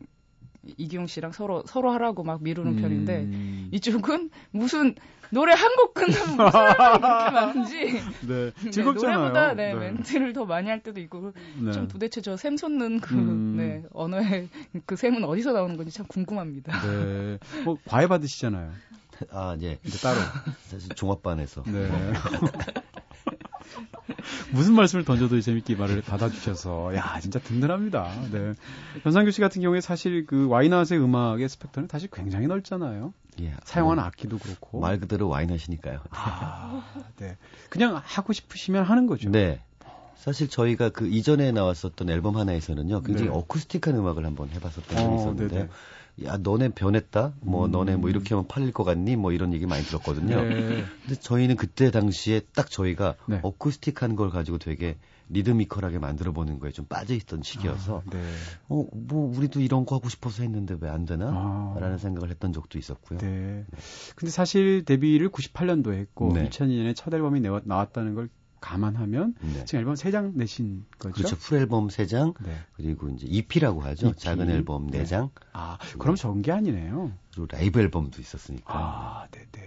이기용 씨랑 서로 서로 하라고 막 미루는 편인데 음. 이쪽은 무슨 노래 한 곡 끝나면 무슨 그렇게 많은지 네, 네, 즐겁잖아요. 노래보다 네, 멘트를 더 많이 할 때도 있고 네. 좀 도대체 저 샘 솟는 그 음. 네, 언어의 그 샘은 어디서 나오는 건지 참 궁금합니다. 네. 뭐 과외 받으시잖아요. 아, 예. 근데 따로. 사실 종합반에서. 네. 무슨 말씀을 던져도 재밌게 말을 받아주셔서, 야, 진짜 든든합니다. 네. 변상규 씨 같은 경우에 사실 그 와이낫의 음악의 스펙트럼이 사실 굉장히 넓잖아요. 예. 사용하는 뭐, 악기도 그렇고. 말 그대로 와인 하시니까요. 아, 네. 그냥 하고 싶으시면 하는 거죠. 네. 사실 저희가 그 이전에 나왔었던 앨범 하나에서는요, 굉장히 네. 어쿠스틱한 음악을 한번 해봤었던 적이 어, 있었는데, 네네. 야, 너네 변했다? 뭐, 음. 너네 뭐 이렇게 하면 팔릴 것 같니? 뭐 이런 얘기 많이 들었거든요. 네. 근데 저희는 그때 당시에 딱 저희가 네. 어쿠스틱한 걸 가지고 되게 리드미컬하게 만들어 보는 거에 좀 빠져 있던 시기여서, 아, 네. 어, 뭐, 우리도 이런 거 하고 싶어서 했는데 왜 안 되나? 아. 라는 생각을 했던 적도 있었고요. 네. 근데 사실 데뷔를 98년도에 했고 네. 2002년에 첫 앨범이 나왔다는 걸 감안하면 네. 지금 앨범 3장 내신 거죠? 그렇죠. 풀앨범 3장, 네. 그리고 이제 EP라고 하죠. EP. 작은 앨범 네. 4장, 아, 그럼 전게 아니네요. 그리고 라이브 앨범도 있었으니까. 아, 네, 네.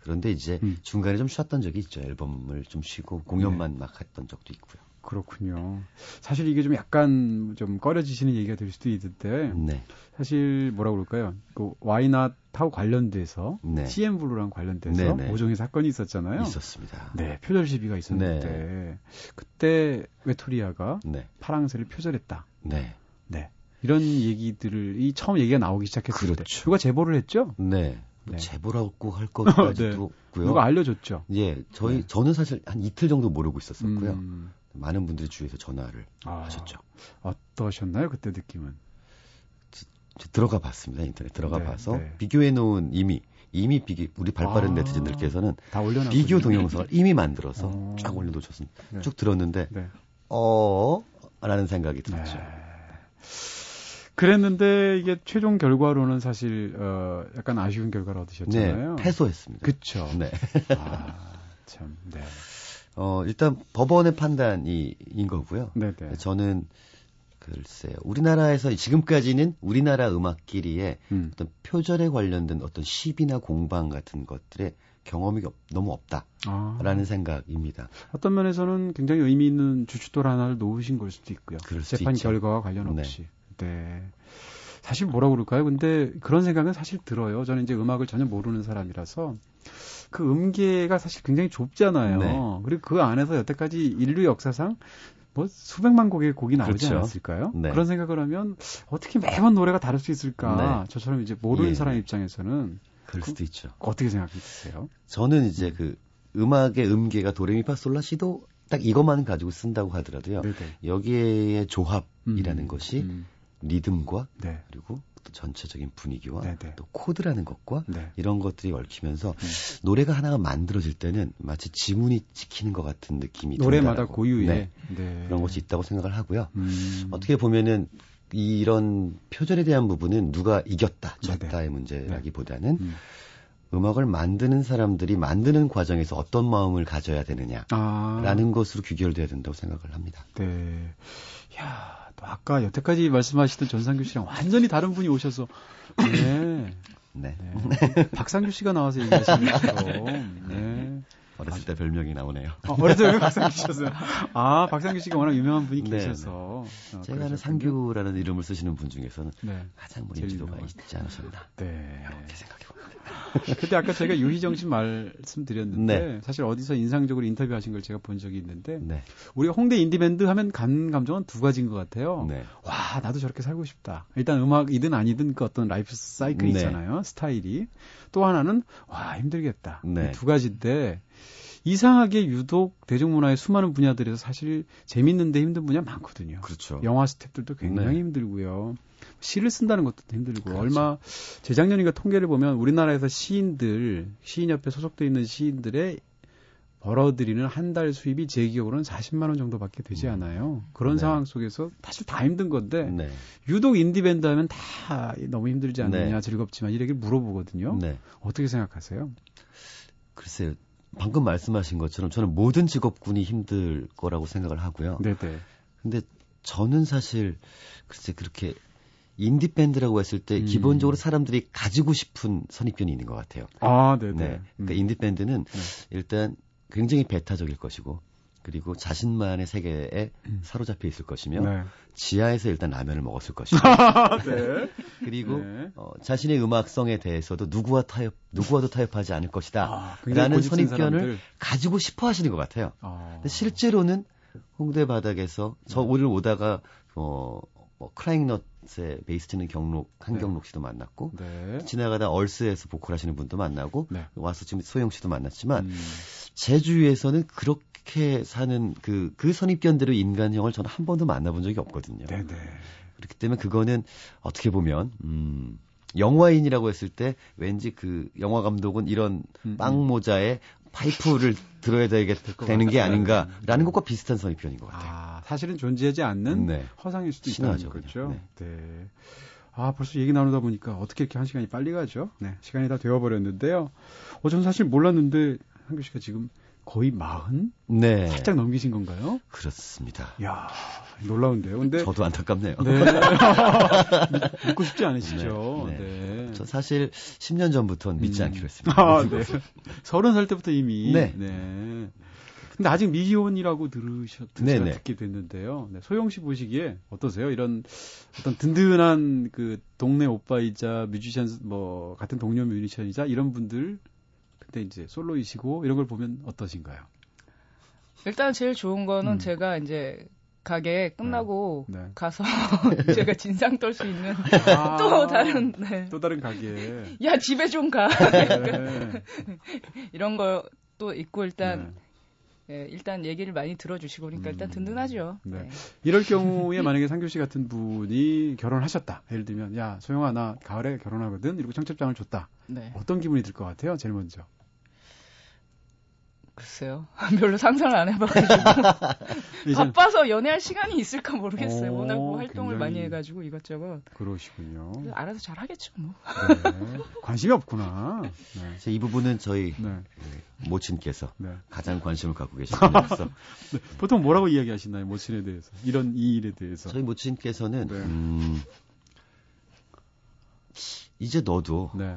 그런데 이제 음. 중간에 좀 쉬었던 적이 있죠. 앨범을 좀 쉬고 공연만 네. 막 했던 적도 있고요. 그렇군요. 사실 이게 좀 약간 좀 꺼려지시는 얘기가 될 수도 있는데 네. 사실 뭐라 그럴까요? 그 와이낫하고 관련돼서 네. CM 블루랑 관련돼서 네, 네. 오종의 사건이 있었잖아요. 있었습니다. 네, 표절 시비가 있었는데 그때 외토리아가 네. 파랑새를 표절했다. 네. 네. 이런 얘기들이 처음 얘기가 나오기 시작했을 때 그렇죠. 누가 제보를 했죠? 네. 뭐 네. 제보라고 할 것까지도 없고요. 누가 알려줬죠? 예, 저희 네. 저는 사실 한 이틀 정도 모르고 있었었고요. 음, 많은 분들이 주위에서 전화를 아, 하셨죠. 어떠셨나요 그때 느낌은? 저 들어가 봤습니다. 인터넷 들어가 네, 봐서 네. 비교해 놓은 이미 이미 비교 우리 발빠른 아. 네티즌들께서는 다 올려놨 비교 동영상을 이미 만들어서 어. 쫙 올려놓으셨습니다. 네. 쭉 들었는데 네. 어 라는 생각이 들었죠. 네. 그랬는데 이게 최종 결과로는 사실 어 약간 아쉬운 결과를 얻으셨잖아요. 네, 패소했습니다. 그쵸. 네. 아, 참, 네. 어, 일단 법원의 판단이인 거고요. 네네. 저는 글쎄요. 우리나라에서 지금까지는 우리나라 음악끼리의 음. 어떤 표절에 관련된 어떤 시비나 공방 같은 것들의 경험이 없- 너무 없다라는 아, 생각입니다. 어떤 면에서는 굉장히 의미 있는 주춧돌 하나를 놓으신 걸 수도 있고요. 재판 있죠. 결과와 관련 네. 없이. 네. 사실 뭐라 그럴까요? 근데 그런 생각은 사실 들어요. 저는 이제 음악을 전혀 모르는 사람이라서 그 음계가 사실 굉장히 좁잖아요. 네. 그리고 그 안에서 여태까지 인류 역사상 뭐 수백만 곡의 곡이 나오지 그렇죠. 않았을까요? 네. 그런 생각을 하면 어떻게 매번 노래가 다를 수 있을까? 네. 저처럼 이제 모르는 예. 사람 입장에서는 그럴 수도 있죠. 어떻게 생각하세요? 저는 이제 그 음악의 음계가 도레미파솔라시도 딱 이것만 가지고 쓴다고 하더라도요. 네네. 여기에의 조합이라는 음, 것이 음, 리듬과 네. 그리고 또 전체적인 분위기와 네 네. 또 코드라는 것과 네. 이런 것들이 얽히면서 음. 노래가 하나가 만들어질 때는 마치 지문이 찍히는 것 같은 느낌이 노래마다 든다라고. 고유의 네, 네. 그런 것이 있다고 생각을 하고요. 음. 어떻게 보면은 이런 표절에 대한 부분은 누가 이겼다. 졌다의 문제라기보다는 음. 음악을 만드는 사람들이 만드는 과정에서 어떤 마음을 가져야 되느냐라는 아, 것으로 귀결돼야 된다고 생각을 합니다. 네. 야, 또 아까 여태까지 말씀하시던 전상규 씨랑 완전히 다른 분이 오셔서 네. 네. 네. 박상규 씨가 나와서 얘기하시는 것처럼 네. 어렸을 때 별명이 나오네요. 어, 어렸을 때 박상규 씨였어요. 아, 박상규 씨가 워낙 유명한 분이 네, 계셔서. 어, 제가 아는. 상규라는 이름을 쓰시는 분 중에서는 네. 가장 인지도가 유명한. 있지 않으셨나 네. 이렇게 생각해 봅니다. 그때 아까 제가 유희정 씨 말씀드렸는데 네. 사실 어디서 인상적으로 인터뷰하신 걸 제가 본 적이 있는데 네. 우리가 홍대 인디밴드 하면 간 감정은 두 가지인 것 같아요. 네. 와 나도 저렇게 살고 싶다. 일단 음악이든 아니든 그 어떤 라이프 사이클이 네. 있잖아요. 스타일이. 또 하나는 와 힘들겠다. 네. 이두 가지인데 이상하게 유독 대중문화의 수많은 분야들에서 사실 재밌는데 힘든 분야 많거든요. 그렇죠. 영화 스탭들도 굉장히 네. 힘들고요. 시를 쓴다는 것도 힘들고 그렇죠. 얼마 재작년인가 통계를 보면 우리나라에서 시인들 시인협회 소속돼 있는 시인들의 벌어들이는 한 달 수입이 제 기억으로는 40만 원 정도밖에 되지 음. 않아요. 그런 네. 상황 속에서 사실 다 힘든 건데 네. 유독 인디 밴드 하면 다 너무 힘들지 않느냐 네. 즐겁지만 이렇게 물어보거든요. 네. 어떻게 생각하세요? 글쎄요. 방금 말씀하신 것처럼 저는 모든 직업군이 힘들 거라고 생각을 하고요. 네네. 근데 저는 사실 글쎄 그렇게 인디 밴드라고 했을 때 음. 기본적으로 사람들이 가지고 싶은 선입견이 있는 것 같아요. 아, 네네. 네. 그러니까 음. 인디 밴드는 네. 일단 굉장히 배타적일 것이고 그리고 자신만의 세계에 음. 사로잡혀 있을 것이며 네. 지하에서 일단 라면을 먹었을 것이고 네. 그리고 네. 어, 자신의 음악성에 대해서도 누구와 타협 누구와도 타협하지 않을 것이다. 아, 라는 선입견을 사람들. 가지고 싶어 하시는 것 같아요. 아. 근데 실제로는 홍대 바닥에서 저 네. 오늘 오다가 어, 뭐 크라잉넛의 베이스 치는 경록 한경록 씨도 만났고 네. 지나가다 얼스에서 보컬 하시는 분도 만나고 네. 와서 지금 소영 씨도 만났지만 음. 제 주위에서는 그렇게 사는 그, 그 선입견대로 인간형을 저는 한 번도 만나본 적이 없거든요. 네네. 그렇기 때문에 그거는 어떻게 보면, 음, 영화인이라고 했을 때 왠지 그 영화 감독은 이런 음, 빵 모자에 파이프를 들어야 것 되는 게. 아닌가라는 것과 비슷한 선입견인 것 같아요. 아, 사실은 존재하지 않는 네. 허상일 수도 있다는 거죠. 그냥. 네. 아, 벌써 얘기 나누다 보니까 어떻게 이렇게 한 시간이 빨리 가죠? 네, 시간이 다 되어버렸는데요. 어, 전 사실 몰랐는데 한규 씨가 지금 거의 마흔 네. 살짝 넘기신 건가요? 그렇습니다. 이야, 놀라운데요. 근데 저도 안타깝네요. 네. 믿고 싶지 않으시죠? 네, 네. 저 사실 10년 전부터는 믿지 음. 않기로 했습니다. 아, 네. 서른 살 때부터 이미. 네. 근데 아직 미혼이라고 들으셨, 네, 네. 듣게 됐는데요. 네, 소영 씨 보시기에 어떠세요? 이런 어떤 든든한 그 동네 오빠이자 뮤지션 뭐 같은 동료 뮤지션이자 이런 분들 근데 이제 솔로이시고 이런 걸 보면 어떠신가요? 일단 제일 좋은 거는 음. 제가 이제 가게 끝나고 네. 네. 가서 제가 진상 떨 수 있는 아, 또 다른 네. 또 다른 가게. 야 집에 좀가 네. 이런 것도 있고 일단 네. 예, 일단 얘기를 많이 들어주시고 그러니까 일단 음. 든든하죠. 네. 네. 이럴 경우에 만약에 상규 씨 같은 분이 결혼하셨다. 예를 들면 야 소영아 나 가을에 결혼하거든. 이러고 청첩장을 줬다. 네. 어떤 기분이 들 것 같아요? 제일 먼저. 글쎄요. 별로 상상을 안 해봐가지고 바빠서 연애할 시간이 있을까 모르겠어요. 오, 워낙 뭐 활동을 굉장히- 많이 해가지고 이것저것 그러시군요. 알아서 잘 하겠죠 뭐. 네. 관심이 없구나. 네. 이 부분은 저희 네. 모친께서 네. 가장 관심을 갖고 계신 분이어서 보통 뭐라고 이야기하시나요? 모친에 대해서. 이런 이 일에 대해서. 저희 모친께서는 네. 음, 이제 너도 네.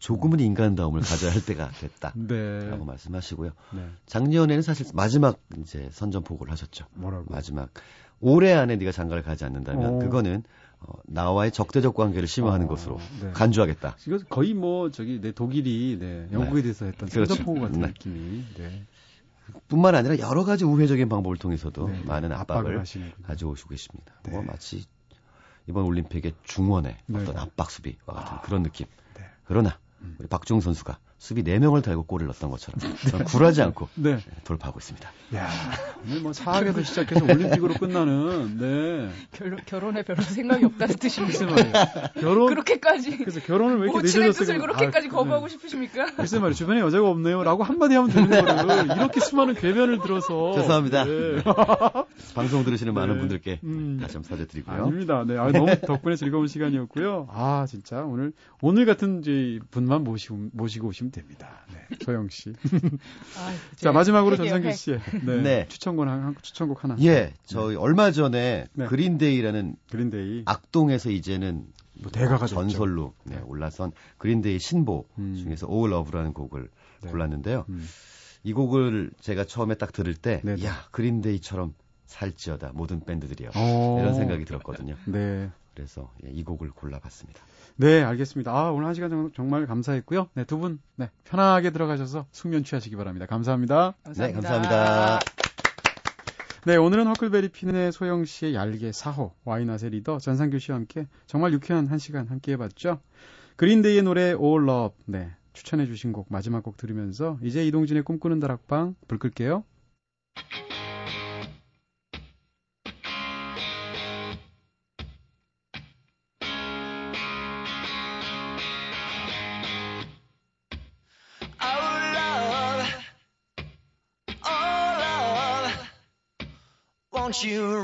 조금은 인간다움을 가져야 할 때가 됐다. 네. 라고 말씀하시고요. 네. 작년에는 사실 마지막 이제 선전포고를 하셨죠. 뭐라고? 마지막 올해 안에 네가 장가를 가지 않는다면 오. 그거는 어, 나와의 적대적 관계를 심화하는 어, 것으로 네. 간주하겠다. 이거 거의 뭐 저기 내 독일이 네, 영국에 대해서 했던 그렇죠. 선전포고 같은 네. 느낌이. 네. 뿐만 아니라 여러 가지 우회적인 방법을 통해서도 네. 많은 압박을 하시는군요. 가져오시고 계십니다. 네. 뭐 마치 이번 올림픽의 중원의 네. 어떤 압박 수비와 같은 아. 그런 느낌. 네. 그러나 음. 우리 박주영 선수가 수비 4명을 달고 골을 넣었던 것처럼 저는 굴하지 않고 네. 돌파하고 있습니다. 야, 오늘 뭐 사학에서 시작해서 올림픽으로 끝나는 네. 결, 결혼에 별로 생각이 없다는 뜻입니다. 말이에요. 결혼 그렇게까지 그래서 결혼을 왜 이렇게? 뜻을 그렇게까지 아, 거부하고 네. 싶으십니까? 글쎄 말이에요. 주변에 여자가 없네요라고 한마디 하면 되는 거를 이렇게 수많은 궤변을 들어서 죄송합니다. 네. 방송 들으시는 많은 네. 분들께 음. 다시 한번 사죄드리고요. 아닙니다. 네, 아, 너무 덕분에 즐거운 시간이었고요. 아, 진짜 오늘 오늘 같은 분만 모시고 모시고 오 시면 됩니다. 네, 소영 씨. 아, 자 마지막으로 핵이에요, 전상규 핵. 씨의 네, 네. 추천곡 한 추천곡 하나. 예, 저희 얼마 전에 네. Green Day라는 Green Day. 악동에서 이제는 뭐 대가가. 전설로 네, 올라선 Green Day 신보 음. 중에서 Oh Love라는 곡을 네. 골랐는데요. 음. 이 곡을 제가 처음에 딱 들을 때, 네네. 야 그린데이처럼 살찌어다 모든 밴드들이요. 어. 이런 생각이 들었거든요. 네. 그래서 예, 이 곡을 골라봤습니다. 네, 알겠습니다. 아, 오늘 한 시간 정도 정말 감사했고요. 네, 두 분, 네, 편하게 들어가셔서 숙면 취하시기 바랍니다. 감사합니다. 네, 감사합니다. 네, 오늘은 허클베리 핀의 소영 씨의 얄개 4호, 와이낫의 리더 전상규 씨와 함께 정말 유쾌한 한 시간 함께 해봤죠. 그린데이의 노래 All Love, 네, 추천해주신 곡, 마지막 곡 들으면서 이제 이동진의 꿈꾸는 다락방 불 끌게요. you